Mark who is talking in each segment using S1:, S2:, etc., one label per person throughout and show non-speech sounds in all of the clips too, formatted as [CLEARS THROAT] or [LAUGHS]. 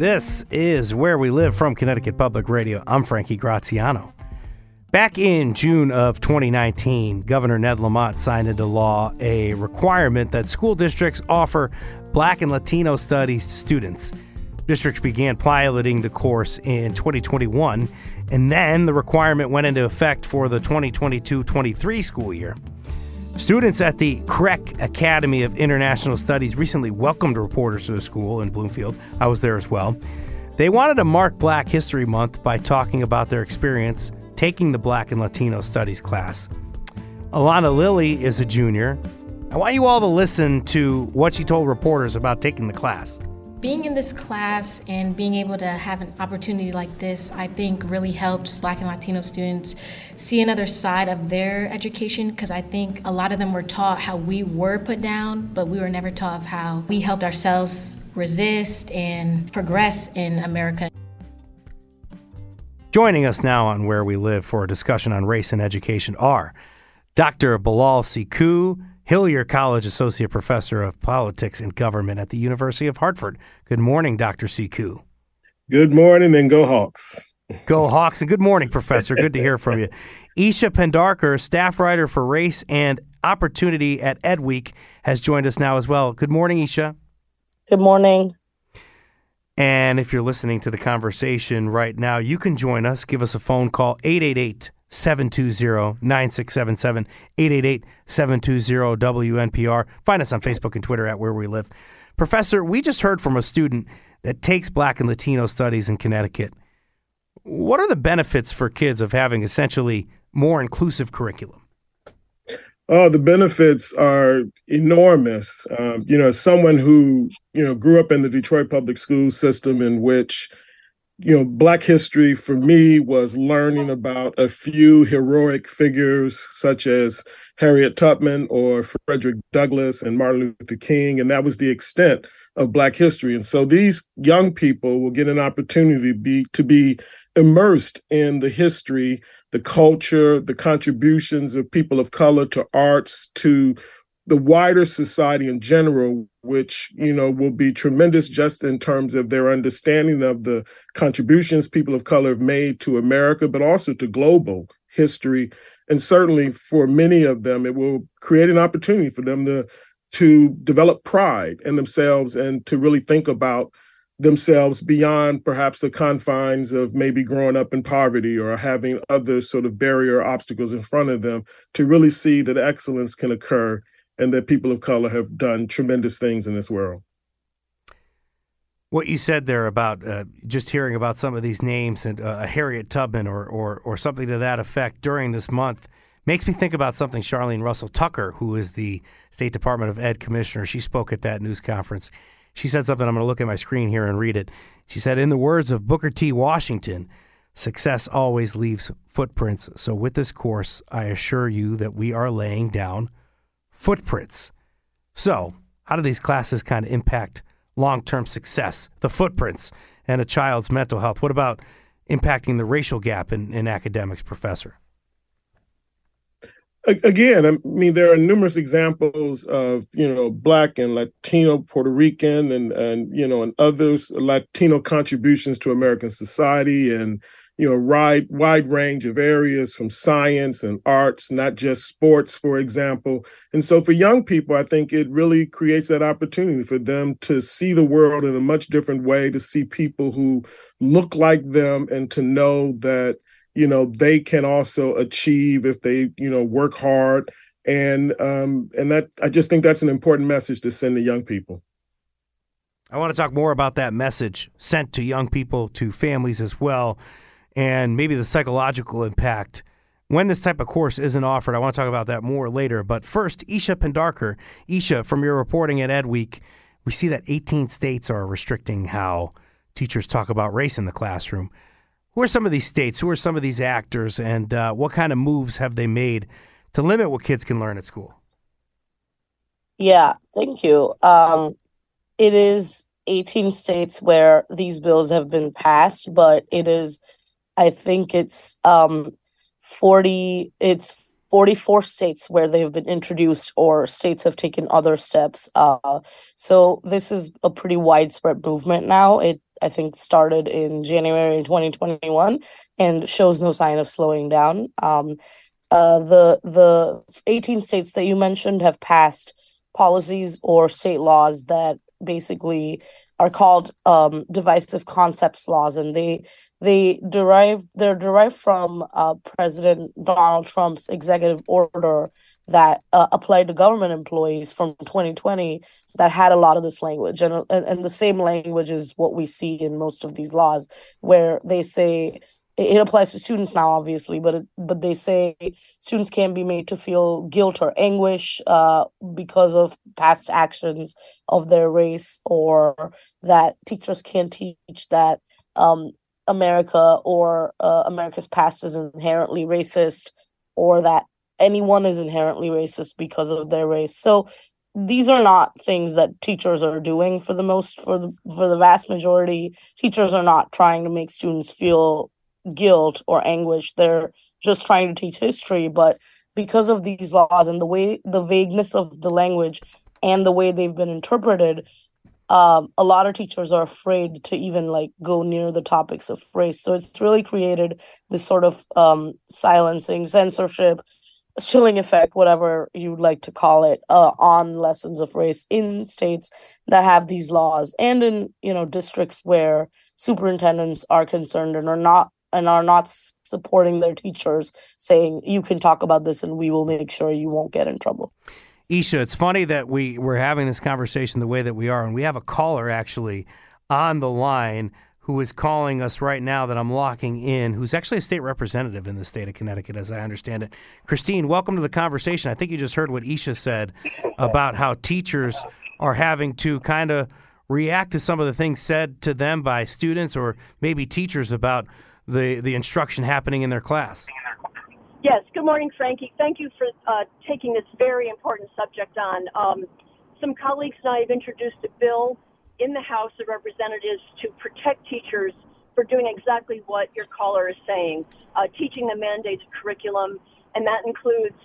S1: This is Where We Live from Connecticut Public Radio. I'm Frankie Graziano. Back in June of 2019, Governor Ned Lamont signed into law a requirement that school districts offer Black and Latino studies to students. Districts began piloting the course in 2021, and then the requirement went into effect for the 2022 23 school year. Students at the CREC Academy of International Studies recently welcomed reporters to the school in Bloomfield. I was there as well. They wanted to mark Black History Month by talking about their experience taking the Black and Latino Studies class. Alana Lilly is a junior. I want you all to listen to what she told reporters about taking the class.
S2: Being in this class and being able to have an opportunity like this, I think really helps Black and Latino students see another side of their education because I think a lot of them were taught how we were put down, but we were never taught how we helped ourselves resist and progress in America.
S1: Joining us now on Where We Live for a discussion on race and education are Dr. Bilal Sekou, Hillyer College Associate Professor of Politics and Government at the University of Hartford. Good morning, Dr. Sekou.
S3: Good morning, and go Hawks.
S1: Go Hawks, and good morning, Professor. Good to hear from you. [LAUGHS] Eesha Pendharkar, staff writer for Race and Opportunity at EdWeek, has joined us now as well. Good morning, Eesha.
S4: Good morning.
S1: And if you're listening to the conversation right now, you can join us. Give us a phone call, 888 720 9677 888 720 WNPR. Find us on Facebook and Twitter at Where We Live. Professor, we just heard from a student that takes Black and Latino studies in Connecticut. What are the benefits for kids of having essentially more inclusive curriculum?
S3: Oh, the benefits are enormous. Um, you know, as someone who you know grew up in the Detroit public school system, in which you know, Black history for me was learning about a few heroic figures such as Harriet Tubman or Frederick Douglass and Martin Luther King, and that was the extent of Black history. And so these young people will get an opportunity to be, to be immersed in the history, the culture, the contributions of people of color to arts, to the wider society in general, which you know will be tremendous just in terms of their understanding of the contributions people of color have made to America, but also to global history. And certainly for many of them, it will create an opportunity for them to to develop pride in themselves and to really think about themselves beyond perhaps the confines of maybe growing up in poverty or having other sort of barrier obstacles in front of them to really see that excellence can occur and that people of color have done tremendous things in this world.
S1: What you said there about uh, just hearing about some of these names and uh, Harriet Tubman or, or or something to that effect during this month makes me think about something Charlene Russell Tucker, who is the State Department of Ed commissioner. She spoke at that news conference. She said something. I'm going to look at my screen here and read it. She said, "In the words of Booker T. Washington." Success always leaves footprints. So, with this course, I assure you that we are laying down footprints. So, how do these classes kind of impact long term success, the footprints, and a child's mental health? What about impacting the racial gap in, in academics, Professor?
S3: Again, I mean, there are numerous examples of you know Black and Latino, Puerto Rican, and and you know and others Latino contributions to American society, and you know wide wide range of areas from science and arts not just sports for example. And so for young people i think it really creates that opportunity for them to see the world in a much different way to see people who look like them and to know that you know they can also achieve if they you know work hard. And um and that i just think that's an important message to send to young people.
S1: I want to talk more about that message sent to young people, to families as well and maybe the psychological impact when this type of course isn't offered. I want to talk about that more later. But first, Eesha Pendharkar. Eesha, from your reporting at EdWeek, we see that 18 states are restricting how teachers talk about race in the classroom. Who are some of these states? Who are some of these actors? And uh, what kind of moves have they made to limit what kids can learn at school?
S4: Yeah, thank you. Um, it is 18 states where these bills have been passed, but it is, I think it's um, 40, it's 44 states where they've been introduced or states have taken other steps. Uh, so this is a pretty widespread movement now. It I think started in January 2021 and shows no sign of slowing down. Um, uh, the the 18 states that you mentioned have passed policies or state laws that basically are called um, divisive concepts laws, and they they derive they're derived from uh, President Donald Trump's executive order that uh, applied to government employees from 2020 that had a lot of this language. And, and and the same language is what we see in most of these laws where they say it applies to students now obviously but it, but they say students can be made to feel guilt or anguish uh, because of past actions of their race or that teachers can't teach that um, america or uh, america's past is inherently racist or that anyone is inherently racist because of their race. So these are not things that teachers are doing for the most for the for the vast majority. Teachers are not trying to make students feel guilt or anguish. They're just trying to teach history, but because of these laws and the way the vagueness of the language and the way they've been interpreted, um, a lot of teachers are afraid to even like go near the topics of race. So it's really created this sort of um, silencing, censorship, chilling effect, whatever you'd like to call it, uh, on lessons of race in states that have these laws and in you know districts where superintendents are concerned and are not and are not supporting their teachers saying you can talk about this and we will make sure you won't get in trouble
S1: eesha it's funny that we we're having this conversation the way that we are and we have a caller actually on the line who is calling us right now that i'm locking in who's actually a state representative in the state of connecticut as i understand it christine welcome to the conversation i think you just heard what eesha said about how teachers are having to kind of react to some of the things said to them by students or maybe teachers about the, the instruction happening in their class.
S5: Yes, good morning, Frankie. Thank you for uh, taking this very important subject on. Um, some colleagues and I have introduced a bill in the House of Representatives to protect teachers for doing exactly what your caller is saying, uh, teaching the mandates curriculum, and that includes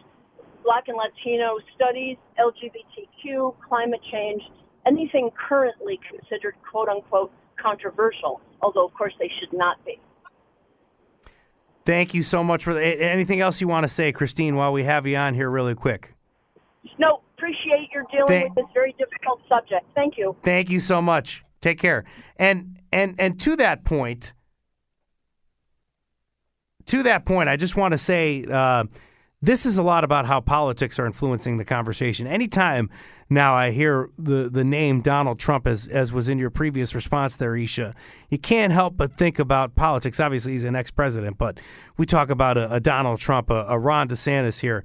S5: Black and Latino studies, LGBTQ, climate change, anything currently considered quote unquote controversial, although of course they should not be.
S1: Thank you so much for the, anything else you want to say, Christine, while we have you on here really quick.
S5: No, appreciate your dealing with this very difficult subject. Thank you.
S1: Thank you so much. Take care. And and and to that point, to that point, I just want to say uh, this is a lot about how politics are influencing the conversation. Anytime now I hear the, the name Donald Trump, as, as was in your previous response there, Eesha, you can't help but think about politics. Obviously, he's an ex president, but we talk about a, a Donald Trump, a, a Ron DeSantis here.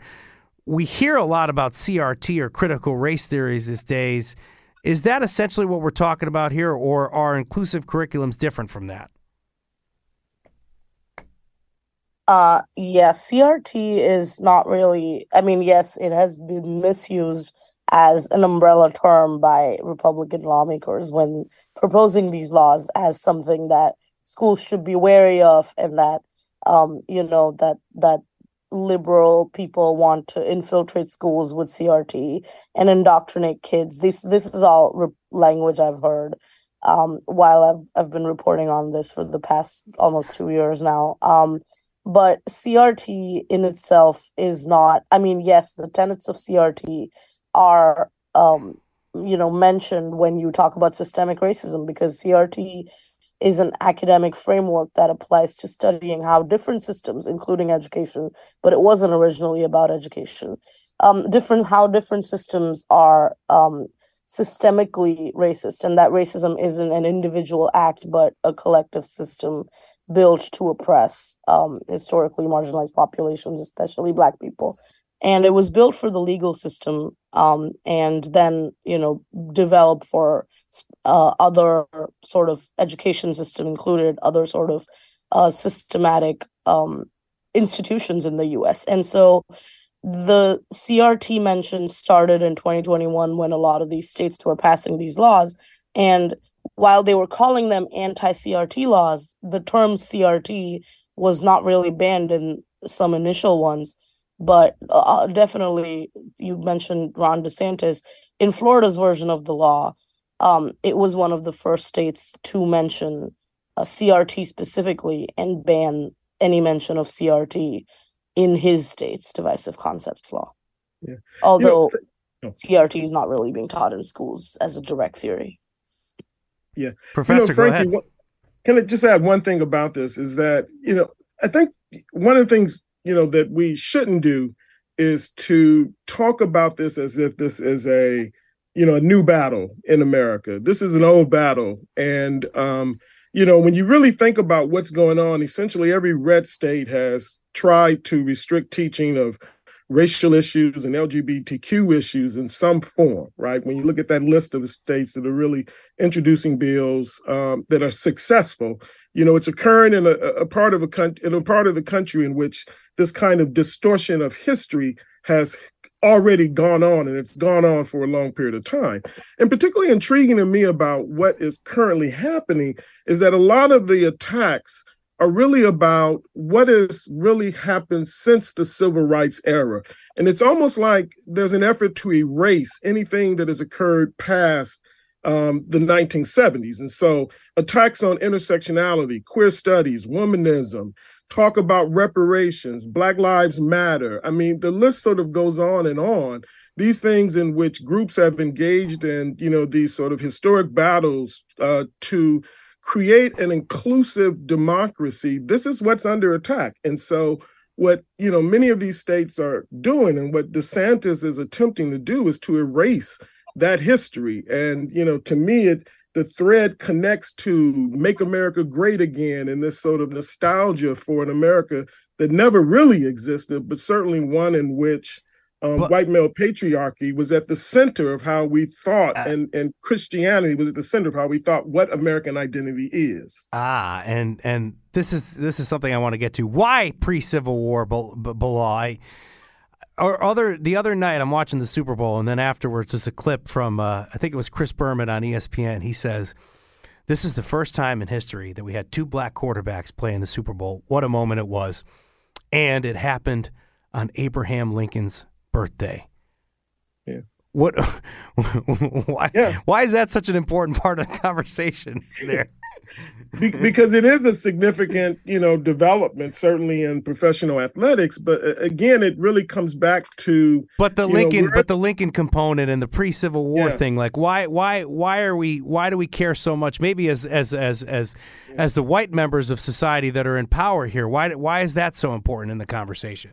S1: We hear a lot about CRT or critical race theories these days. Is that essentially what we're talking about here, or are inclusive curriculums different from that?
S4: Uh, yes, CRT is not really, I mean, yes, it has been misused as an umbrella term by Republican lawmakers when proposing these laws as something that schools should be wary of and that um, you know that that liberal people want to infiltrate schools with CRT and indoctrinate kids. This this is all re- language I've heard um, while I've I've been reporting on this for the past almost two years now. Um, but CRT in itself is not. I mean, yes, the tenets of CRT are um, you know mentioned when you talk about systemic racism because CRT is an academic framework that applies to studying how different systems including education but it wasn't originally about education um, different how different systems are um, systemically racist and that racism isn't an individual act but a collective system built to oppress um, historically marginalized populations especially black people and it was built for the legal system um, and then you know developed for uh, other sort of education system included other sort of uh, systematic um, institutions in the us and so the crt mention started in 2021 when a lot of these states were passing these laws and while they were calling them anti-crt laws the term crt was not really banned in some initial ones but uh, definitely you mentioned Ron DeSantis in Florida's version of the law. Um, it was one of the first states to mention a CRT specifically and ban any mention of CRT in his state's divisive concepts law. Yeah. Although you know, CRT is not really being taught in schools as a direct theory.
S3: Yeah,
S1: Professor, you know, Frankie,
S3: go ahead. can I just add one thing about this? Is that you know I think one of the things you know that we shouldn't do is to talk about this as if this is a you know a new battle in America. This is an old battle, and um, you know when you really think about what's going on, essentially every red state has tried to restrict teaching of racial issues and LGBTQ issues in some form, right? When you look at that list of the states that are really introducing bills um, that are successful, you know, it's occurring in a, a part of a country in a part of the country in which this kind of distortion of history has already gone on and it's gone on for a long period of time. And particularly intriguing to me about what is currently happening is that a lot of the attacks are really about what has really happened since the civil rights era. And it's almost like there's an effort to erase anything that has occurred past um, the 1970s. And so attacks on intersectionality, queer studies, womanism, talk about reparations, Black Lives Matter. I mean, the list sort of goes on and on. These things in which groups have engaged in, you know, these sort of historic battles uh, to create an inclusive democracy, this is what's under attack. And so what you know many of these states are doing and what DeSantis is attempting to do is to erase that history. And you know, to me, it the thread connects to make America great again and this sort of nostalgia for an America that never really existed, but certainly one in which um, but, white male patriarchy was at the center of how we thought, uh, and and Christianity was at the center of how we thought what American identity is.
S1: Ah, and and this is this is something I want to get to. Why pre Civil War Bilal? I or other the other night I'm watching the Super Bowl, and then afterwards there's a clip from uh, I think it was Chris Berman on ESPN. He says. This is the first time in history that we had two black quarterbacks play in the Super Bowl. What a moment it was. And it happened on Abraham Lincoln's birthday.
S3: Yeah.
S1: What? [LAUGHS] why? Yeah. Why is that such an important part of the conversation there?
S3: Because it is a significant, you know, development certainly in professional athletics. But uh, again, it really comes back to.
S1: But the Lincoln, know, but the Lincoln component and the pre-Civil War yeah. thing, like why, why, why are we? Why do we care so much? Maybe as as as as yeah. as the white members of society that are in power here, why why is that so important in the conversation?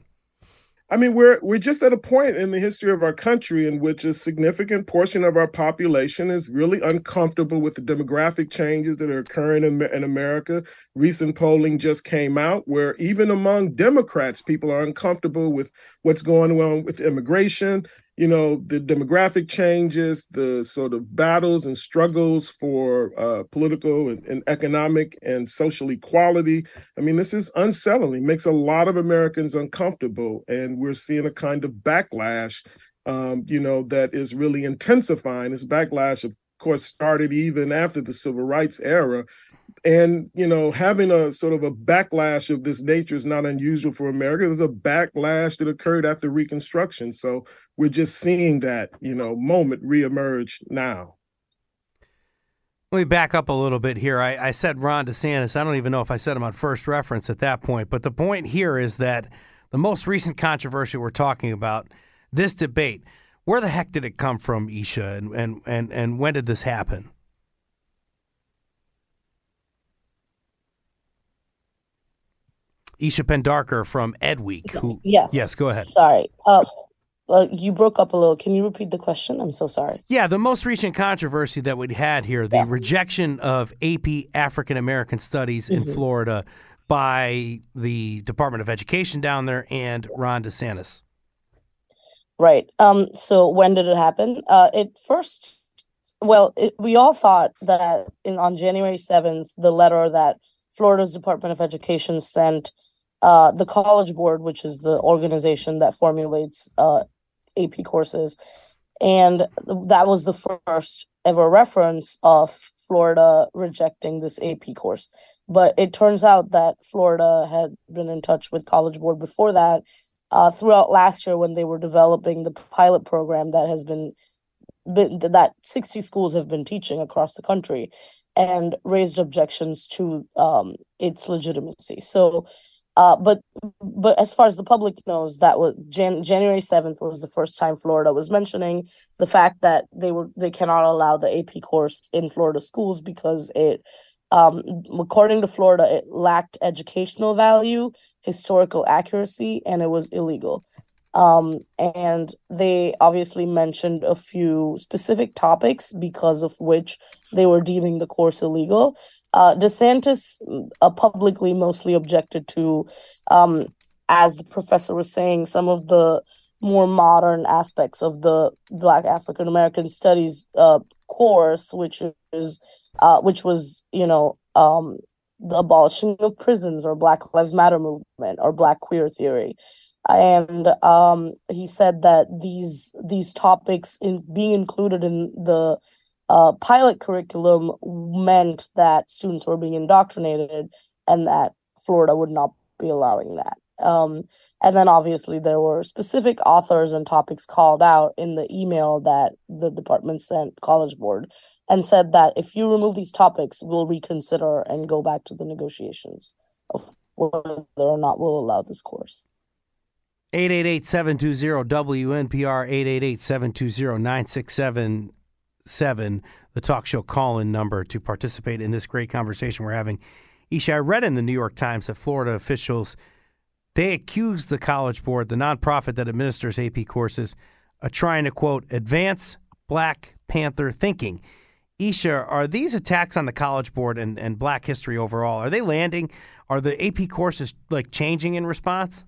S3: I mean, we're we're just at a point in the history of our country in which a significant portion of our population is really uncomfortable with the demographic changes that are occurring in, in America. Recent polling just came out where even among Democrats, people are uncomfortable with what's going on with immigration, you know the demographic changes the sort of battles and struggles for uh, political and, and, economic and social equality. I mean this is unsettling makes a lot of americans uncomfortable and we're seeing a kind of backlash um, you know that is really intensifying. This backlash of course started even after the civil rights era and you know having a sort of a backlash of this nature is not unusual for america there's a backlash that occurred after reconstruction so we're just seeing that you know moment reemerge now
S1: let me back up a little bit here. I, I, said Ron DeSantis. I don't even know if I said him on first reference at that point. But the point here is that the most recent controversy we're talking about, this debate, where the heck did it come from, Eesha, and and and, and when did this happen? Eesha Pendharkar from Edweek. Who,
S4: yes.
S1: Yes, go ahead.
S4: Sorry. Uh, well, you broke up a little. Can you repeat the question? I'm so sorry.
S1: Yeah, the most recent controversy that we had here, the yeah. rejection of AP African American Studies in mm-hmm. Florida by the Department of Education down there and Ron DeSantis.
S4: Right. Um. So when did it happen? Uh. It first. Well, it, we all thought that in on January seventh, the letter that Florida's Department of Education sent uh, the College Board, which is the organization that formulates uh, AP courses, and that was the first ever reference of Florida rejecting this AP course. But it turns out that Florida had been in touch with College Board before that, uh, throughout last year when they were developing the pilot program that has been, been that 60 schools have been teaching across the country and raised objections to um, its legitimacy. So uh, but but as far as the public knows, that was Jan- January seventh was the first time Florida was mentioning the fact that they were they cannot allow the AP course in Florida schools because it, um, according to Florida, it lacked educational value, historical accuracy, and it was illegal. Um, and they obviously mentioned a few specific topics because of which they were deeming the course illegal. Uh, DeSantis uh, publicly mostly objected to, um, as the professor was saying, some of the more modern aspects of the Black African American Studies uh, course, which is uh, which was you know um, the abolishing of prisons or Black Lives Matter movement or Black queer theory, and um, he said that these these topics in being included in the uh, pilot curriculum meant that students were being indoctrinated and that Florida would not be allowing that. Um, and then obviously there were specific authors and topics called out in the email that the department sent College Board and said that if you remove these topics, we'll reconsider and go back to the negotiations of whether or not we'll allow this course.
S1: 888-720 WNPR 888-720-967 7, the talk show call in number to participate in this great conversation we're having. Eesha, I read in the New York Times that Florida officials they accused the College Board, the nonprofit that administers AP courses, of trying to quote advance Black Panther thinking. Eesha, are these attacks on the College Board and, and Black history overall are they landing? Are the AP courses like changing in response?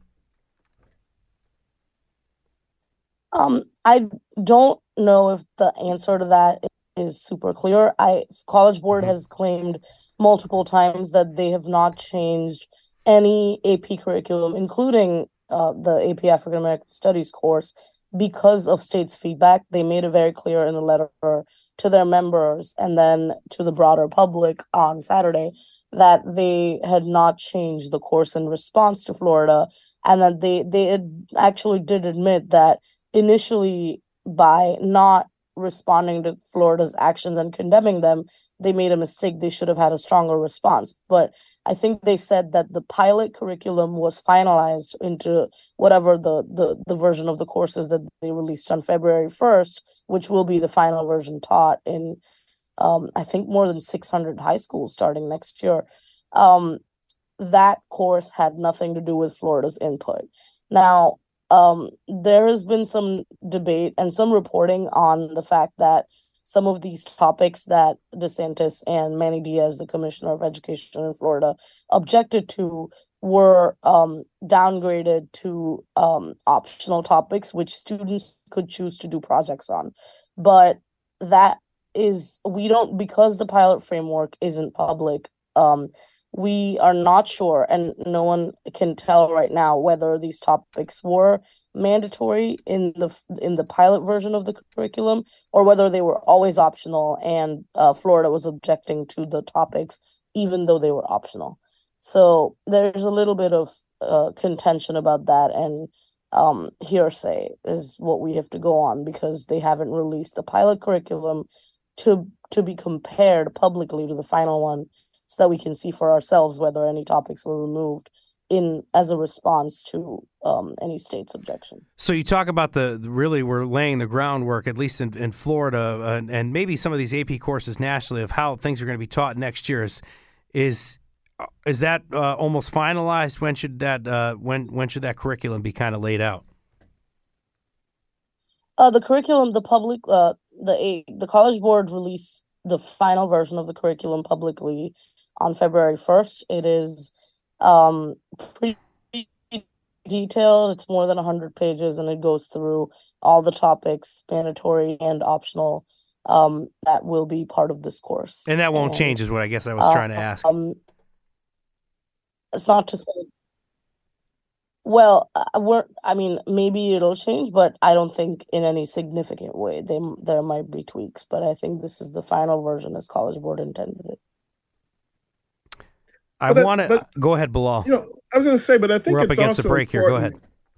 S4: Um, I don't know if the answer to that is super clear. I College Board mm-hmm. has claimed multiple times that they have not changed any AP curriculum, including uh, the AP African American Studies course, because of states' feedback. They made it very clear in the letter to their members and then to the broader public on Saturday that they had not changed the course in response to Florida, and that they they actually did admit that initially by not responding to Florida's actions and condemning them, they made a mistake. They should have had a stronger response. But I think they said that the pilot curriculum was finalized into whatever the, the, the version of the courses that they released on February 1st, which will be the final version taught in, um, I think, more than 600 high schools starting next year. Um, that course had nothing to do with Florida's input. Now, um, there has been some debate and some reporting on the fact that some of these topics that DeSantis and Manny Diaz, the Commissioner of Education in Florida, objected to were um, downgraded to um, optional topics, which students could choose to do projects on. But that is, we don't, because the pilot framework isn't public, um, we are not sure and no one can tell right now whether these topics were mandatory in the in the pilot version of the curriculum or whether they were always optional and uh, Florida was objecting to the topics even though they were optional. So there's a little bit of uh, contention about that and um, hearsay is what we have to go on because they haven't released the pilot curriculum to to be compared publicly to the final one so that we can see for ourselves whether any topics were removed in as a response to um, any state's objection.
S1: So you talk about the really we're laying the groundwork, at least in, in Florida, uh, and maybe some of these AP courses nationally of how things are going to be taught next year. Is is is that uh, almost finalized? When should that uh, when when should that curriculum be kind of laid out?
S4: Uh, the curriculum, the public, uh, the the College Board released the final version of the curriculum publicly on February 1st. It is um, pretty detailed. It's more than 100 pages and it goes through all the topics, mandatory and optional, um, that will be part of this course.
S1: And that won't
S4: And,
S1: change, is what I guess I was trying to ask.
S4: Um, it's not to say. Well, uh, we're. I mean, maybe it'll change, but I don't think in any significant way. They there might be tweaks, but I think this is the final version as College Board intended it.
S1: I want to go ahead, Bilal.
S3: You know, I was going to say, but I think
S1: We're up
S3: it's
S1: against the break here. Go ahead.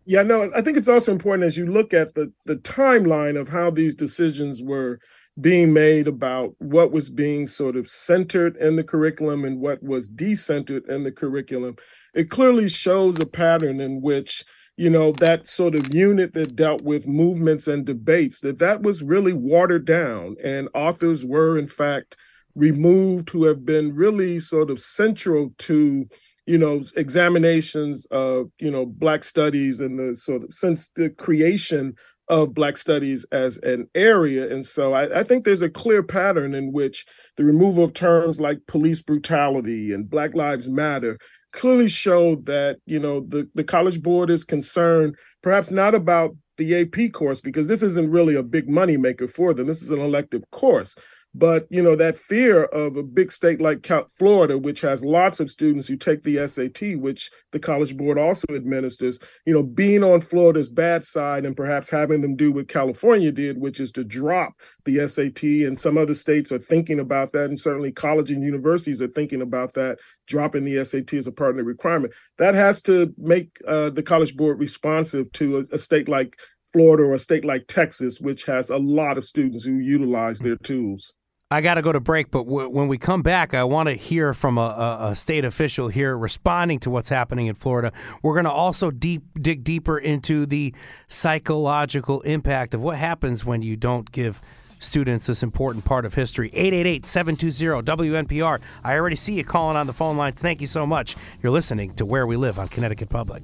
S3: Yeah, no, I think it's also important as you look at the the timeline of how these decisions were being made about what was being sort of centered in the curriculum and what was decentered in the curriculum. It clearly shows a pattern in which you know that sort of unit that dealt with movements and debates that that was really watered down and authors were in fact removed who have been really sort of central to you know examinations of you know black studies and the sort of since the creation of black studies as an area. And so I, I think there's a clear pattern in which the removal of terms like police brutality and black lives matter clearly show that you know the, the college board is concerned perhaps not about the ap course because this isn't really a big money maker for them. This is an elective course but you know that fear of a big state like Florida, which has lots of students who take the SAT, which the College Board also administers, you know, being on Florida's bad side and perhaps having them do what California did, which is to drop the SAT, and some other states are thinking about that, and certainly college and universities are thinking about that, dropping the SAT as a part of the requirement. That has to make uh, the College Board responsive to a, a state like Florida or a state like Texas, which has a lot of students who utilize their tools.
S1: I got to go to break, but w- when we come back, I want to hear from a, a, a state official here responding to what's happening in Florida. We're going to also deep dig deeper into the psychological impact of what happens when you don't give students this important part of history. 888-720-WNPR. I already see you calling on the phone lines. Thank you so much. You're listening to Where We Live on Connecticut Public.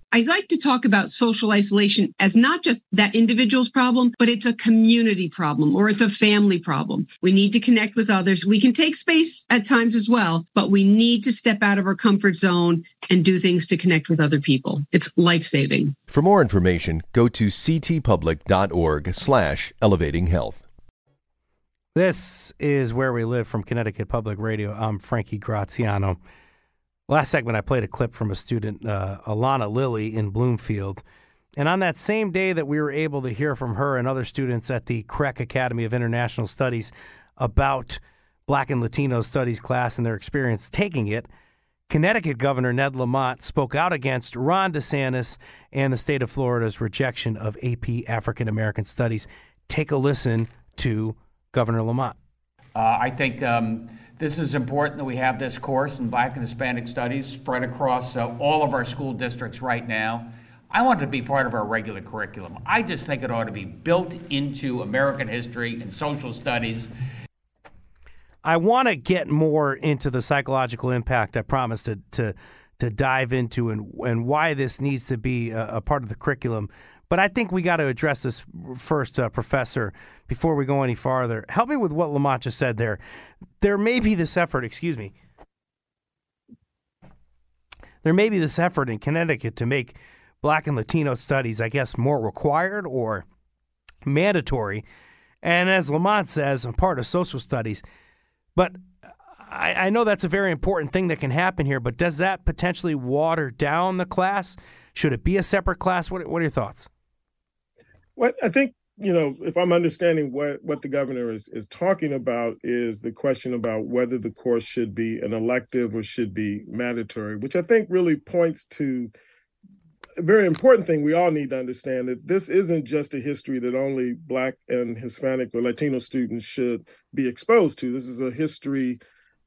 S6: I like to talk about social isolation as not just that individual's problem, but it's a community problem or it's a family problem. We need to connect with others. We can take space at times as well, but we need to step out of our comfort zone and do things to connect with other people. It's life saving.
S7: For more information, go to ctpublic.org slash elevating health.
S1: This is Where We Live from Connecticut Public Radio. I'm Frankie Graziano. Last segment, I played a clip from a student, uh, Alana Lilly in Bloomfield. And on that same day that we were able to hear from her and other students at the CREC Academy of International Studies about Black and Latino Studies class and their experience taking it, Connecticut Governor Ned Lamont spoke out against Ron DeSantis and the state of Florida's rejection of AP African American Studies. Take a listen to Governor Lamont.
S8: Uh, I think um, this is important that we have this course in Black and Hispanic Studies spread across uh, all of our school districts right now. I want it to be part of our regular curriculum. I just think it ought to be built into American history and social studies.
S1: I want to get more into the psychological impact. I promised to to to dive into and and why this needs to be a, a part of the curriculum. But I think we got to address this first, uh, Professor, before we go any farther. Help me with what Lamont just said there. There may be this effort, excuse me, there may be this effort in Connecticut to make Black and Latino studies, I guess, more required or mandatory. And as Lamont says, I'm part of social studies. But I, I know that's a very important thing that can happen here, but does that potentially water down the class? Should it be a separate class? What, what are your thoughts?
S3: Well, I think you know, if I'm understanding what what the governor is is talking about is the question about whether the course should be an elective or should be mandatory, which I think really points to a very important thing we all need to understand that this isn't just a history that only Black and Hispanic or Latino students should be exposed to. This is a history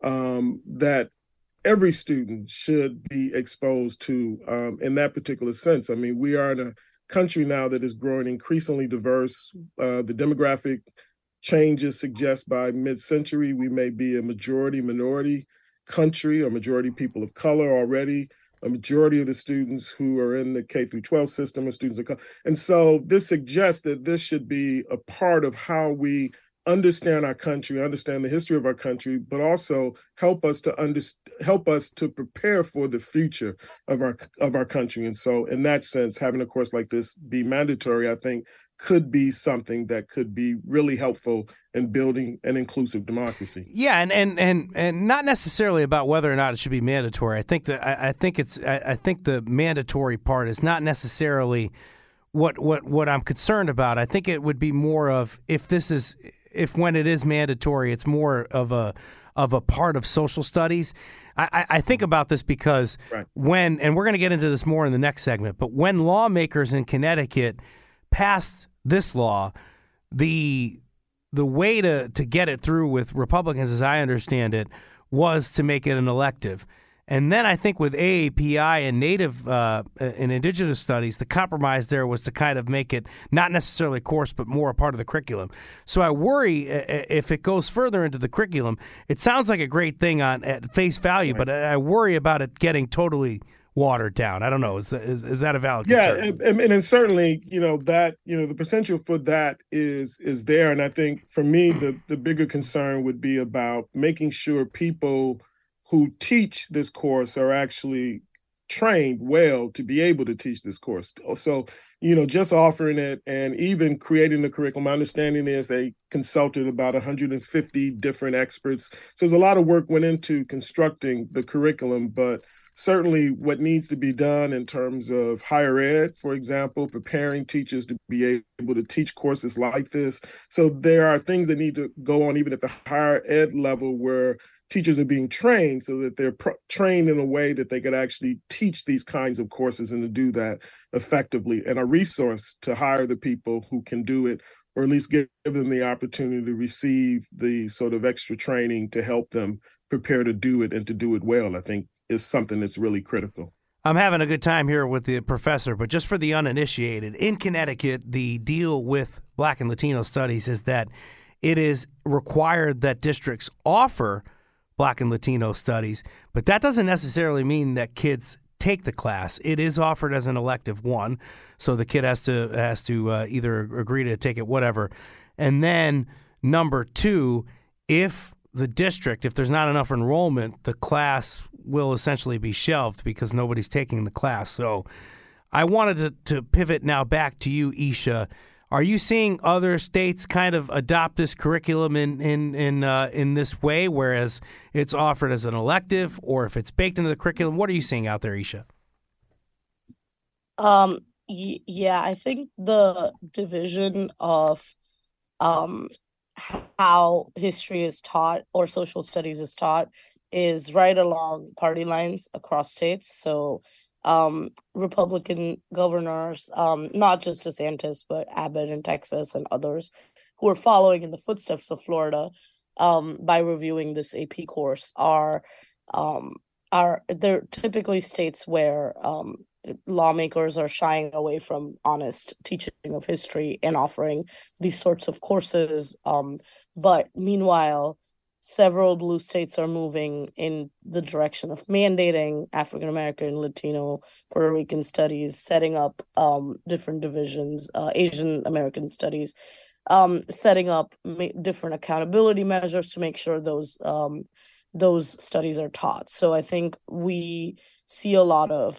S3: um, that every student should be exposed to um, in that particular sense. I mean, we are in a country now that is growing increasingly diverse. Uh, the demographic changes suggest by mid-century we may be a majority minority country or majority people of color already a majority of the students who are in the K through 12 system are students of color. And so this suggests that this should be a part of how we understand our country, understand the history of our country, but also help us to under, help us to prepare for the future of our of our country. And so, in that sense, having a course like this be mandatory, I think, could be something that could be really helpful in building an inclusive democracy.
S1: Yeah, and and and, and not necessarily about whether or not it should be mandatory. I think that I, I think it's I, I think the mandatory part is not necessarily what what what I'm concerned about. I think it would be more of if this is if when it is mandatory, it's more of a of a part of social studies. I, I think about this because right. when, and we're going to get into this more in the next segment, but when lawmakers in Connecticut passed this law, the the way to to get it through with Republicans, as I understand it, was to make it an elective. And then I think with AAPI and Native uh, uh, and Indigenous studies, the compromise there was to kind of make it not necessarily a course, but more a part of the curriculum. So I worry uh, uh, if it goes further into the curriculum. It sounds like a great thing on at face value, but I worry about it getting totally watered down. I don't know. Is is, is that a valid?
S3: Yeah, and, and, and certainly you know that you know the potential for that is is there, and I think for me the the bigger concern would be about making sure people who teach this course are actually trained well to be able to teach this course. So, you know, just offering it and even creating the curriculum, my understanding is they consulted about 150 different experts. So there's a lot of work went into constructing the curriculum, but certainly what needs to be done in terms of higher ed, for example, preparing teachers to be able to teach courses like this. So there are things that need to go on even at the higher ed level where teachers are being trained so that they're trained in a way that they could actually teach these kinds of courses and to do that effectively and a resource to hire the people who can do it or at least give them the opportunity to receive the sort of extra training to help them prepare to do it and to do it well i think is something that's really critical.
S1: I'm having a good time here with the professor, but just for the uninitiated, in Connecticut, the deal with Black and Latino studies is that it is required that districts offer Black and Latino studies, but that doesn't necessarily mean that kids take the class. It is offered as an elective one, so the kid has to has to uh, either agree to take it, whatever. And then number two, if the district, if there's not enough enrollment, the class will essentially be shelved because nobody's taking the class. So I wanted to, to pivot now back to you, Eesha. Are you seeing other states kind of adopt this curriculum in in in uh, in this way, whereas it's offered as an elective, or if it's baked into the curriculum? What are you seeing out there, Eesha?
S4: Um. Y- yeah, I think the division of um how history is taught or social studies is taught is right along party lines across states. So um, Republican governors, um, not just DeSantis, but Abbott in Texas and others, who are following in the footsteps of Florida um, by reviewing this AP course, are um, are they're typically states where um, lawmakers are shying away from honest teaching of history and offering these sorts of courses. Um, but meanwhile, several blue states are moving in the direction of mandating African American, Latino, Puerto Rican studies, setting up um, different divisions, uh, Asian American studies, um, setting up ma- different accountability measures to make sure those um, those studies are taught. So I think we see a lot of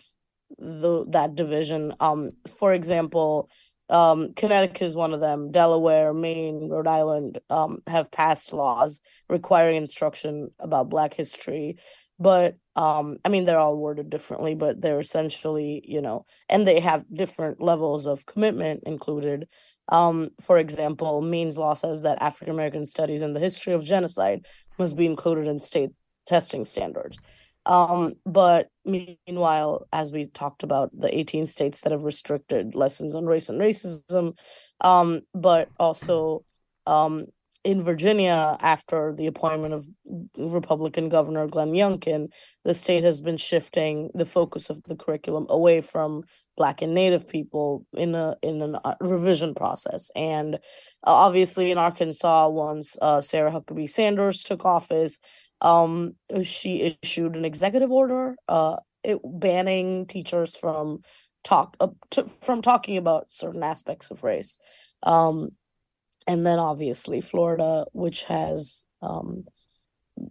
S4: the that division. Um, for example, Um, Connecticut is one of them. Delaware, Maine, Rhode Island um, have passed laws requiring instruction about Black history. But um, I mean, they're all worded differently, but they're essentially, you know, and they have different levels of commitment included. Um, for example, Maine's law says that African American studies and the history of genocide must be included in state testing standards. Um, but meanwhile, as we talked about, the 18 states that have restricted lessons on race and racism, um, but also um, in Virginia, after the appointment of Republican Governor Glenn Youngkin, the state has been shifting the focus of the curriculum away from Black and Native people in a in a uh, revision process. And uh, obviously, in Arkansas, once uh, Sarah Huckabee Sanders took office, um, she issued an executive order uh, it, banning teachers from talk uh, to, from talking about certain aspects of race. Um, and then obviously Florida, which has um,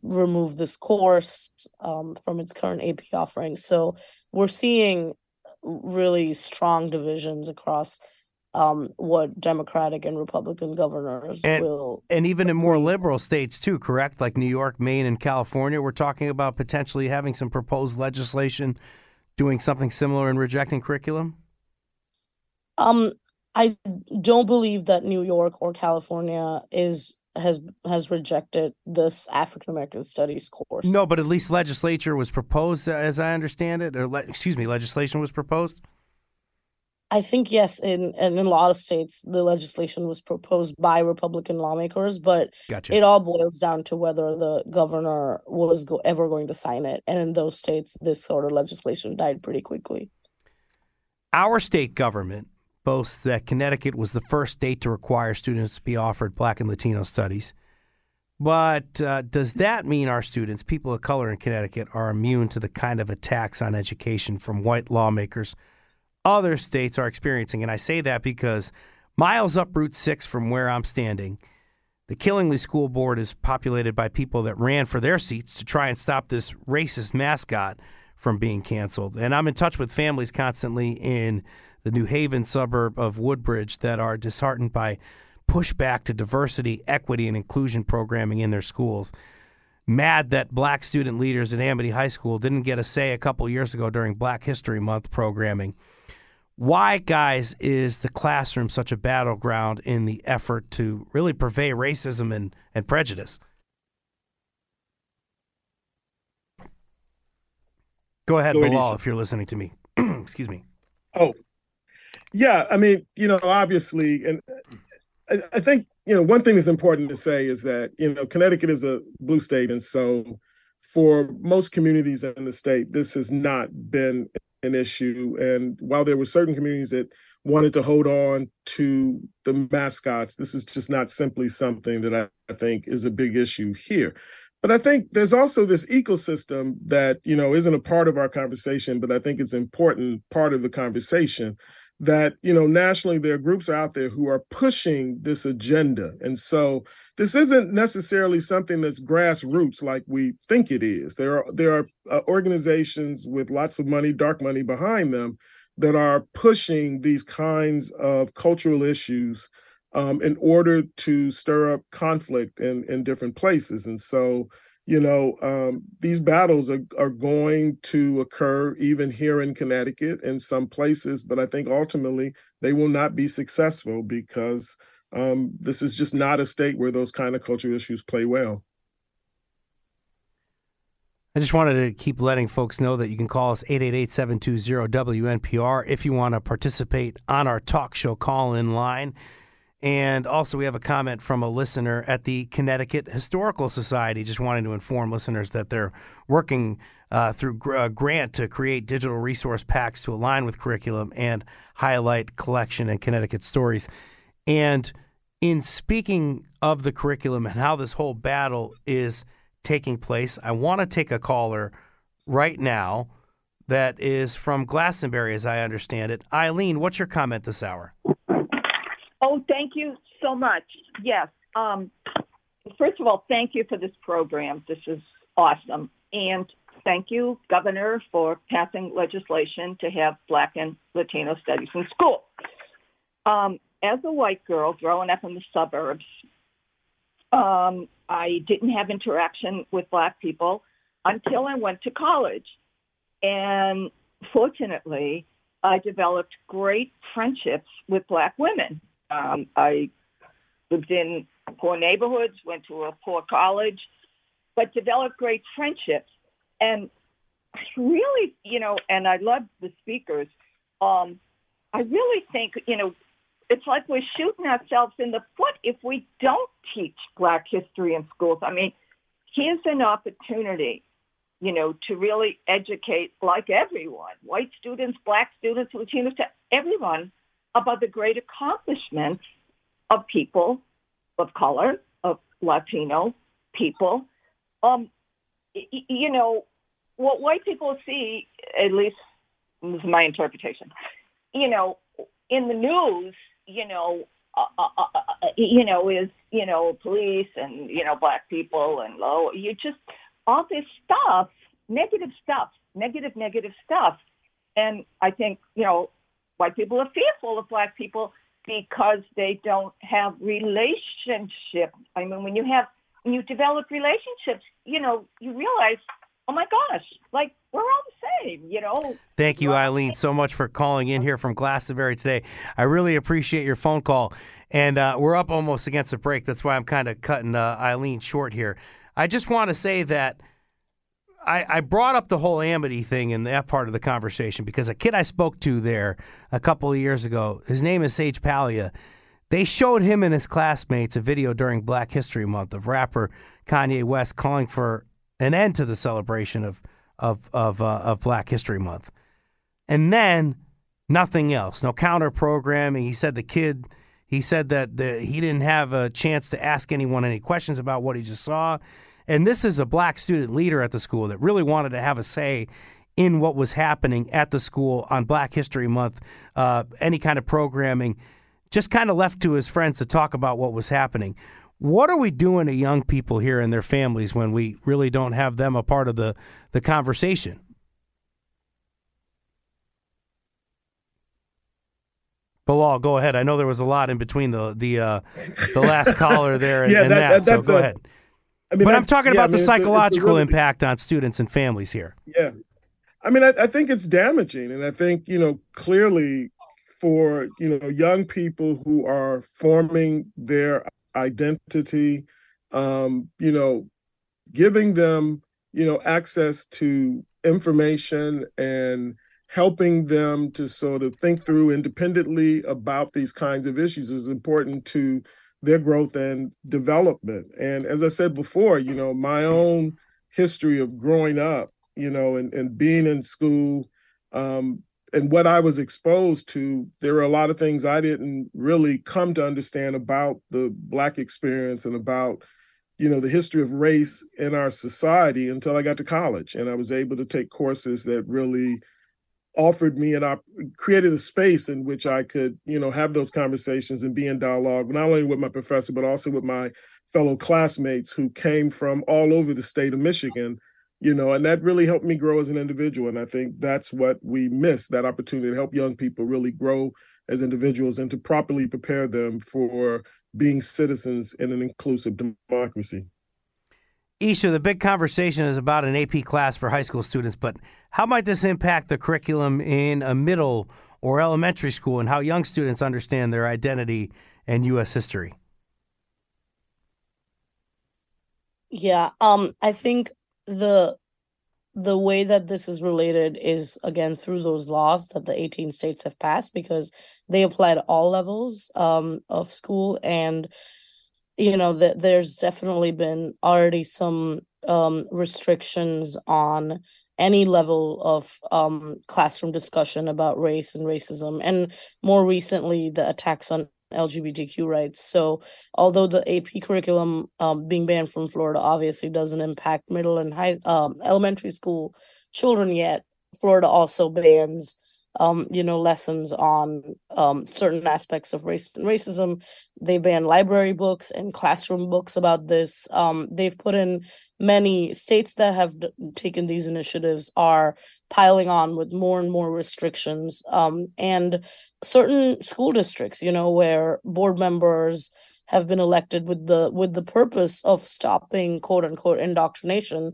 S4: removed this course um, from its current AP offering. So we're seeing really strong divisions across um, what Democratic and Republican governors
S1: and,
S4: will.
S1: And even in more liberal states, too, correct? Like New York, Maine, and California, we're talking about potentially having some proposed legislation doing something similar and rejecting curriculum?
S4: Um, I don't believe that New York or California is has has rejected this African American Studies course.
S1: No, but at least legislature was proposed, as I understand it, or le- excuse me, legislation was proposed.
S4: I think yes, in and in a lot of states, the legislation was proposed by Republican lawmakers, but
S1: gotcha.
S4: it all boils down to whether the governor was go- ever going to sign it. And in those states, this sort of legislation died pretty quickly.
S1: Our state government boasts that Connecticut was the first state to require students to be offered Black and Latino studies. But uh, does that mean our students, people of color in Connecticut, are immune to the kind of attacks on education from white lawmakers? Other states are experiencing. And I say that because miles up Route 6 from where I'm standing, the Killingly School Board is populated by people that ran for their seats to try and stop this racist mascot from being canceled. And I'm in touch with families constantly in the New Haven suburb of Woodbridge that are disheartened by pushback to diversity, equity, and inclusion programming in their schools. Mad that black student leaders at Amity High School didn't get a say a couple years ago during Black History Month programming. Why, guys, is the classroom such a battleground in the effort to really purvey racism and, and prejudice? Go ahead, Bilal, if you're listening to me. [CLEARS THROAT] Excuse me.
S3: Oh, yeah. I mean, you know, obviously, and I, I, think, you know, one thing that's important to say is that, you know, Connecticut is a blue state. And so for most communities in the state, this has not been an issue. And while there were certain communities that wanted to hold on to the mascots, this is just not simply something that I, I think is a big issue here. But I think there's also this ecosystem that, you know, isn't a part of our conversation, but I think it's important part of the conversation that you know nationally there are groups out there who are pushing this agenda. And so this isn't necessarily something that's grassroots like we think it is. There are there are uh, organizations with lots of money dark money behind them that are pushing these kinds of cultural issues um, in order to stir up conflict in in different places. And so you know, um, these battles are, are going to occur even here in Connecticut in some places, but I think ultimately they will not be successful because um, this is just not a state where those kind of cultural issues play well.
S1: I just wanted to keep letting folks know that you can call us 888 720 WNPR if you want to participate on our talk show call in line. And also, we have a comment from a listener at the Connecticut Historical Society, just wanting to inform listeners that they're working uh, through a uh, grant to create digital resource packs to align with curriculum and highlight collection and Connecticut stories. And in speaking of the curriculum and how this whole battle is taking place, I want to take a caller right now that is from Glastonbury, as I understand it. Eileen, what's your comment this hour?
S9: Oh, thank you so much. Yes. Um, first of all, thank you for this program. This is awesome. And thank you, Governor, for passing legislation to have Black and Latino studies in school. Um, as a white girl growing up in the suburbs, um, I didn't have interaction with black people until I went to college. And fortunately, I developed great friendships with black women. Um, I lived in poor neighborhoods, went to a poor college, but developed great friendships. And really, you know, and I love the speakers. Um, I really think, you know, it's like we're shooting ourselves in the foot if we don't teach Black history in schools. I mean, here's an opportunity, you know, to really educate, like everyone, white students, Black students, Latinos, to everyone about the great accomplishments of people of color, of Latino people. Um, you know, what white people see, at least this is my interpretation, you know, in the news, you know, uh, uh, uh, uh, you know, is you know, police and you know, black people and low. You just all this stuff, negative stuff, negative, negative stuff, and I think you know, white people are fearful of black people because they don't have relationships. I mean, when you have when you develop relationships, you know, you realize oh my gosh, like we're all the same, you know.
S1: Thank you, Eileen, so much for calling in here from Glastonbury today. I really appreciate your phone call. And uh, we're up almost against a break. That's why I'm kind of cutting uh, Eileen short here. I just want to say that I, I, brought up the whole Amity thing in that part of the conversation because a kid I spoke to there a couple of years ago, his name is Sage Palia. They showed him and his classmates a video during Black History Month of rapper Kanye West calling for an end to the celebration of of of uh, of Black History Month, and then nothing else, no counter programming. He said the kid, he said that the, he didn't have a chance to ask anyone any questions about what he just saw, and this is a black student leader at the school that really wanted to have a say in what was happening at the school on Black History Month, uh, any kind of programming, just kind of left to his friends to talk about what was happening. What are we doing to young people here and their families when we really don't have them a part of the, the conversation? Bilal, go ahead. I know there was a lot in between the the uh, the last [LAUGHS] caller there and, yeah, and that, that so go a, ahead. I mean, but I'm talking yeah, about I mean, the psychological it's a, it's a really, impact on students and families here.
S3: Yeah, I mean, I, I, think it's damaging, and I think you know clearly for you know young people who are forming their identity, um, you know, giving them, you know, access to information and helping them to sort of think through independently about these kinds of issues is important to their growth and development. And as I said before, you know, my own history of growing up, you know, and, and being in school, um, and what I was exposed to, there were a lot of things I didn't really come to understand about the Black experience and about, you know, the history of race in our society until I got to college. And I was able to take courses that really offered me and I created a space in which I could, you know, have those conversations and be in dialogue, not only with my professor, but also with my fellow classmates who came from all over the state of Michigan you know, and that really helped me grow as an individual. And I think that's what we miss that opportunity to help young people really grow as individuals and to properly prepare them for being citizens in an inclusive democracy.
S1: Eesha, the big conversation is about an AP class for high school students, but how might this impact the curriculum in a middle or elementary school and how young students understand their identity and U.S. history?
S4: Yeah, um, I think the the way that this is related is again through those laws that the 18 states have passed because they apply to all levels um, of school and you know that there's definitely been already some um, restrictions on any level of um, classroom discussion about race and racism and more recently the attacks on LGBTQ rights. So, although the AP curriculum um, being banned from Florida obviously doesn't impact middle and high um, elementary school children yet, Florida also bans um, you know lessons on um, certain aspects of race and racism. They ban library books and classroom books about this. Um, they've put in many states that have d- taken these initiatives are piling on with more and more restrictions. Um, and certain school districts, you know, where board members have been elected with the with the purpose of stopping quote unquote indoctrination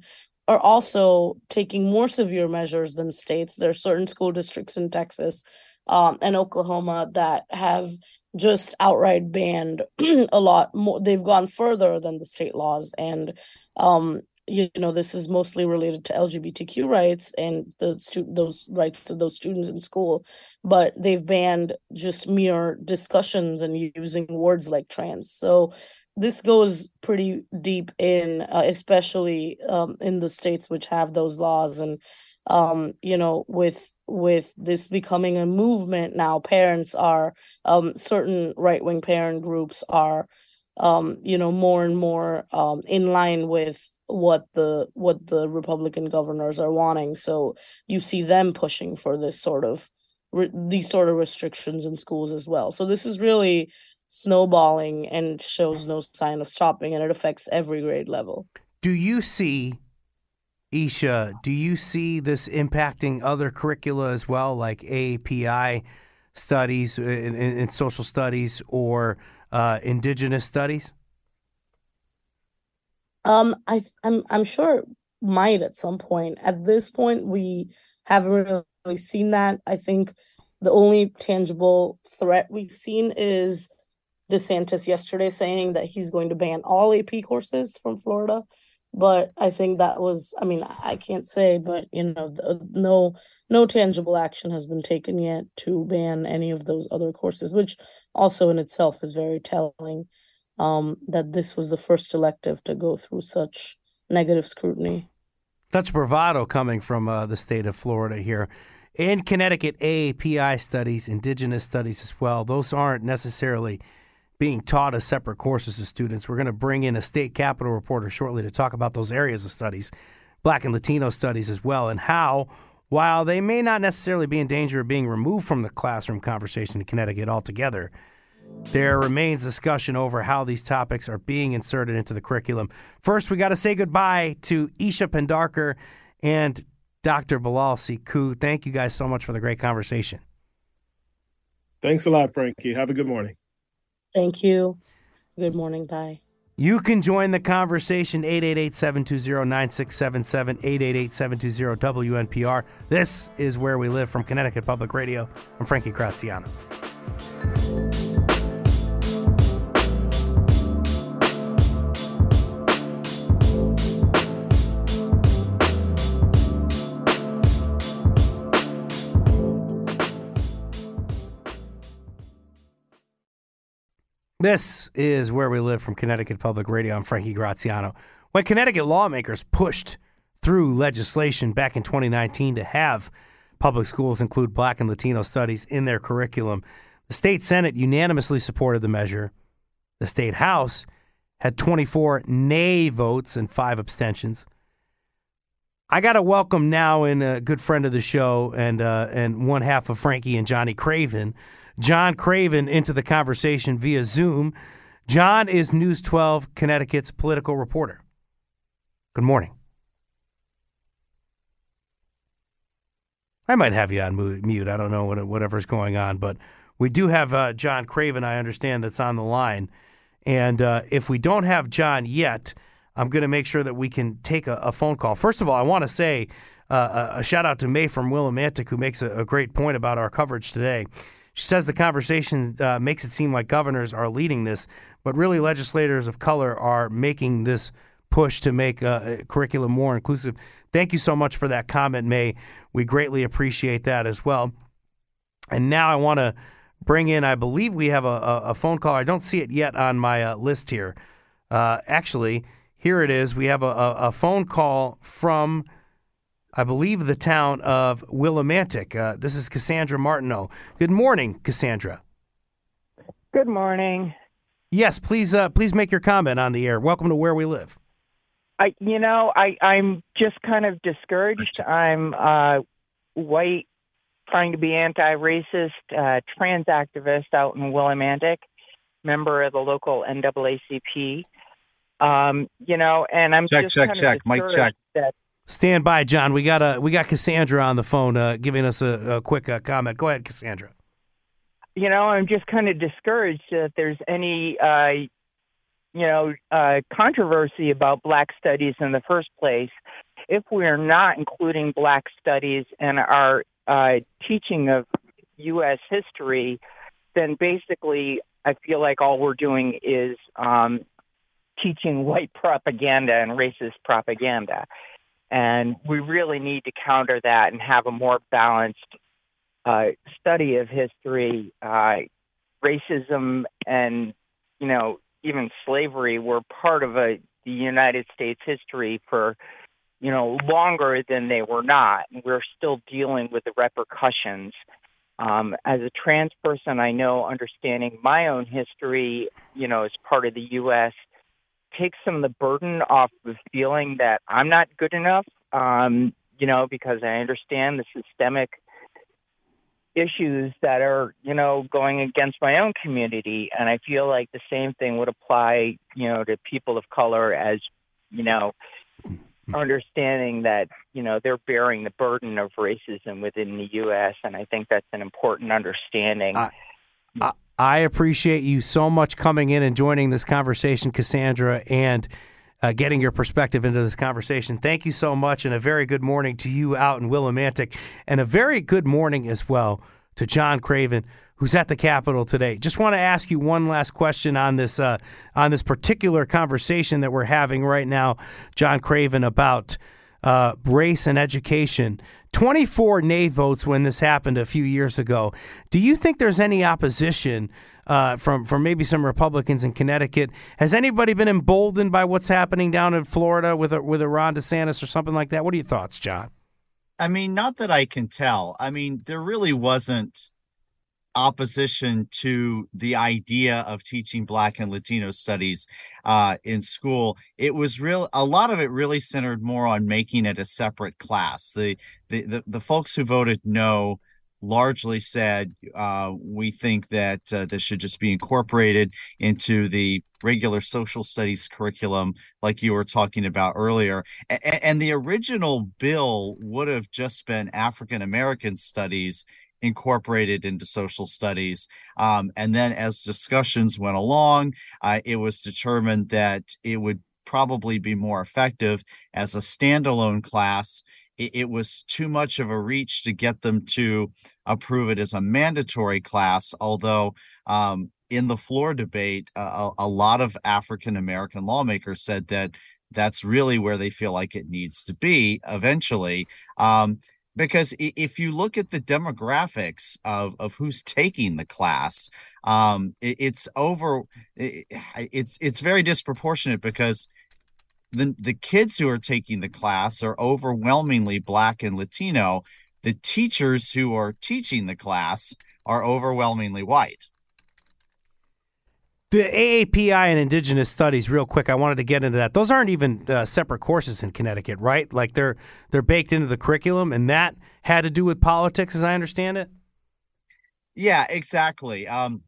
S4: are also taking more severe measures than states. There are certain school districts in Texas um, and Oklahoma that have just outright banned [CLEARS THROAT] a lot more. They've gone further than the state laws, and um, you know this is mostly related to lgbtq rights and the student those rights of those students in school but they've banned just mere discussions and using words like trans so this goes pretty deep in uh, especially um, in the states which have those laws and um, you know with with this becoming a movement now parents are um, certain right-wing parent groups are um, you know more and more um, in line with what the what the Republican governors are wanting. So you see them pushing for this sort of re- these sort of restrictions in schools as well. So this is really snowballing and shows no sign of stopping, and it affects every grade level.
S1: Do you see, Eesha? Do you see this impacting other curricula as well, like API studies in, in, in social studies or uh, indigenous studies?
S4: Um, I I'm I'm sure might at some point. At this point, we haven't really seen that. I think the only tangible threat we've seen is DeSantis yesterday saying that he's going to ban all AP courses from Florida. But I think that was, I mean, I can't say, but you know, no, no tangible action has been taken yet to ban any of those other courses, which also in itself is very telling um, that this was the first elective to go through such negative scrutiny.
S1: Such bravado coming from uh, the state of Florida here. In Connecticut, AAPI studies, indigenous studies as well, those aren't necessarily being taught as separate courses to students. We're going to bring in a state capitol reporter shortly to talk about those areas of studies, Black and Latino studies as well, and how, while they may not necessarily be in danger of being removed from the classroom conversation in Connecticut altogether, there remains discussion over how these topics are being inserted into the curriculum. First, we got to say goodbye to Eesha Pendharkar and Dr. Bilal Sekou. Thank you guys so much for the great conversation.
S3: Thanks a lot, Frankie. Have a good morning.
S4: Thank you. Good morning. Bye.
S1: You can join the conversation 888-720-9677 888-720-WNPR. This is where we live from Connecticut Public Radio. I'm Frankie Graziano. This is where we live from Connecticut Public Radio. I'm Frankie Graziano. When Connecticut lawmakers pushed through legislation back in 2019 to have public schools include Black and Latino studies in their curriculum, the state Senate unanimously supported the measure. The state House had 24 nay votes and five abstentions. I got to welcome now in a good friend of the show and uh, and one half of Frankie and Johnny Craven John Craven into the conversation via Zoom. John is News 12 Connecticut's political reporter. Good morning. I might have you on mute. I don't know what, whatever's going on, but we do have uh, John Craven, I understand, that's on the line. And uh, if we don't have John yet, I'm going to make sure that we can take a, a phone call. First of all, I want to say uh, a, a, shout out to May from Willimantic, who makes a, a great point about our coverage today. She says the conversation uh, makes it seem like governors are leading this, but really legislators of color are making this push to make uh, curriculum more inclusive. Thank you so much for that comment, May. We greatly appreciate that as well. And now I want to bring in, I believe we have a, a, phone call. I don't see it yet on my uh, list here. Uh, actually, here it is. We have a, a phone call from I believe, the town of Willimantic. Uh, this is Cassandra Martineau. Good morning, Cassandra.
S10: Good morning.
S1: Yes, please, uh, please make your comment on the air. Welcome to Where We Live.
S10: I, you know, I, I'm just kind of discouraged. I'm uh, white, trying to be anti-racist, uh, trans activist out in Willimantic, member of the local NAACP. Um, you know, and I'm
S11: check,
S10: just
S11: check,
S10: kind
S11: check,
S10: of
S11: Mike, check.
S10: That
S1: Stand by, John. We got a we got Cassandra on the phone, uh, giving us a, a quick uh, comment. Go ahead, Cassandra.
S10: you know, I'm just kind of discouraged that there's any, uh, you know, uh, controversy about Black studies in the first place if we're not including Black studies in our uh, teaching of U.S. history, then basically I feel like all we're doing is um, teaching white propaganda and racist propaganda. And we really need to counter that and have a more balanced uh, study of history. Uh, racism and, you know, even slavery were part of a, the United States history for, you know, longer than they were not. And We're still dealing with the repercussions. Um, as a trans person, I know understanding my own history, you know, as part of the U.S., takes some of the burden off the feeling that I'm not good enough, um, you know, because I understand the systemic issues that are, you know, going against my own community. And I feel like the same thing would apply, you know, to people of color as, you know, understanding that, you know, they're bearing the burden of racism within the U.S. And I think that's an important understanding.
S1: I appreciate you so much coming in and joining this conversation, Cassandra, and uh, getting your perspective into this conversation. Thank you so much, and a very good morning to you out in Willimantic, and a very good morning as well to John Craven, who's at the Capitol today. Just want to ask you one last question on this uh, on this particular conversation that we're having right now, John Craven, about uh, race and education. 24 nay votes when this happened a few years ago. Do you think there's any opposition uh, from from maybe some Republicans in Connecticut? Has anybody been emboldened by what's happening down in Florida with a, with a Ron DeSantis or something like that? What are your thoughts, John?
S11: I mean, not that I can tell. I mean, there really wasn't opposition to the idea of teaching black and latino studies uh, in school it was real a lot of it really centered more on making it a separate class. The the the, the folks who voted no largely said uh, we think that uh, this should just be incorporated into the regular social studies curriculum like you were talking about earlier. A- and the original bill would have just been african american studies incorporated into social studies. Um, and then as discussions went along, uh, it was determined that it would probably be more effective as a standalone class. It, it was too much of a reach to get them to approve it as a mandatory class, although um, in the floor debate, uh, a, lot of African American lawmakers said that that's really where they feel like it needs to be eventually. Um, because if you look at the demographics of, of who's taking the class um, it, it's over it, it's it's very disproportionate because the the kids who are taking the class are overwhelmingly black and latino. The teachers who are teaching the class are overwhelmingly white
S1: the AAPI and Indigenous Studies, real quick. I wanted to get into that. Those aren't even uh, separate courses in Connecticut, right? Like they're they're baked into the curriculum, and that had to do with politics, as I understand it.
S11: Yeah, exactly. Um,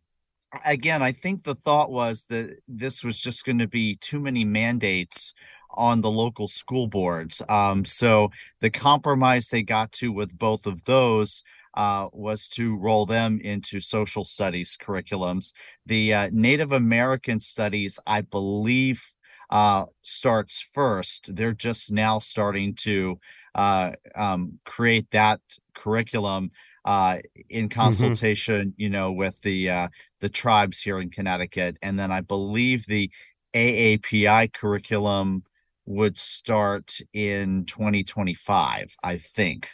S11: again, I think the thought was that this was just going to be too many mandates on the local school boards. Um, so the compromise they got to with both of those uh, was to roll them into social studies curriculums. The uh, Native American studies, I believe, uh, starts first. They're just now starting to uh, um, create that curriculum uh, in mm-hmm. consultation, mm-hmm. you know, with the uh, the tribes here in Connecticut, and then I believe the AAPI curriculum would start in 2025. I think.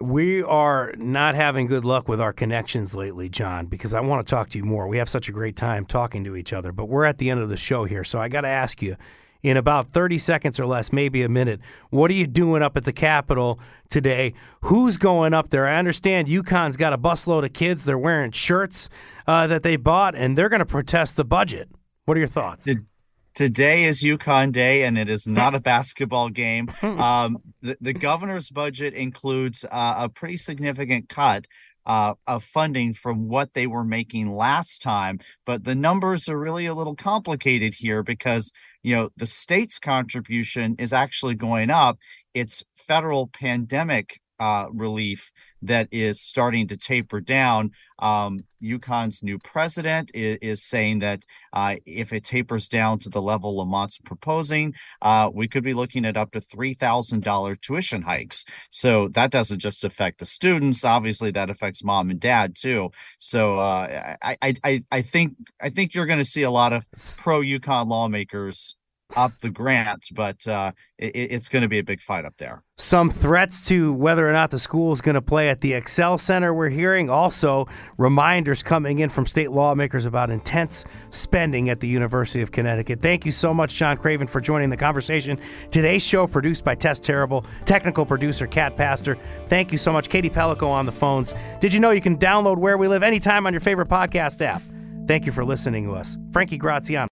S1: We are not having good luck with our connections lately, John, because I want to talk to you more. We have such a great time talking to each other, but we're at the end of the show here. So I got to ask you in about 30 seconds or less, maybe a minute, what are you doing up at the Capitol today? Who's going up there? I understand UConn's got a busload of kids. They're wearing shirts uh, that they bought, and they're going to protest the budget. What are your thoughts?
S11: Today is UConn Day, and it is not a [LAUGHS] basketball game. [LAUGHS] Um, the, the governor's budget includes uh, a pretty significant cut uh, of funding from what they were making last time. But the numbers are really a little complicated here because, you know, the state's contribution is actually going up. It's federal pandemic uh, relief that is starting to taper down. Um, UConn's new president is, is saying that uh, if it tapers down to the level Lamont's proposing, uh, we could be looking at up to $3,000 tuition hikes. So that doesn't just affect the students. Obviously, that affects mom and dad too. So uh, I, I, I, I think I think you're going to see a lot of pro UConn lawmakers up the grant, but uh, it, it's going to be a big fight up there.
S1: Some threats to whether or not the school is going to play at the XL Center, we're hearing. Also, reminders coming in from state lawmakers about intense spending at the University of Connecticut. Thank you so much, John Craven, for joining the conversation. Today's show produced by Tess Terrible, technical producer Kat Pastor. Thank you so much, Katie Pellico on the phones. Did you know you can download Where We Live anytime on your favorite podcast app? Thank you for listening to us. Frankie Graziano.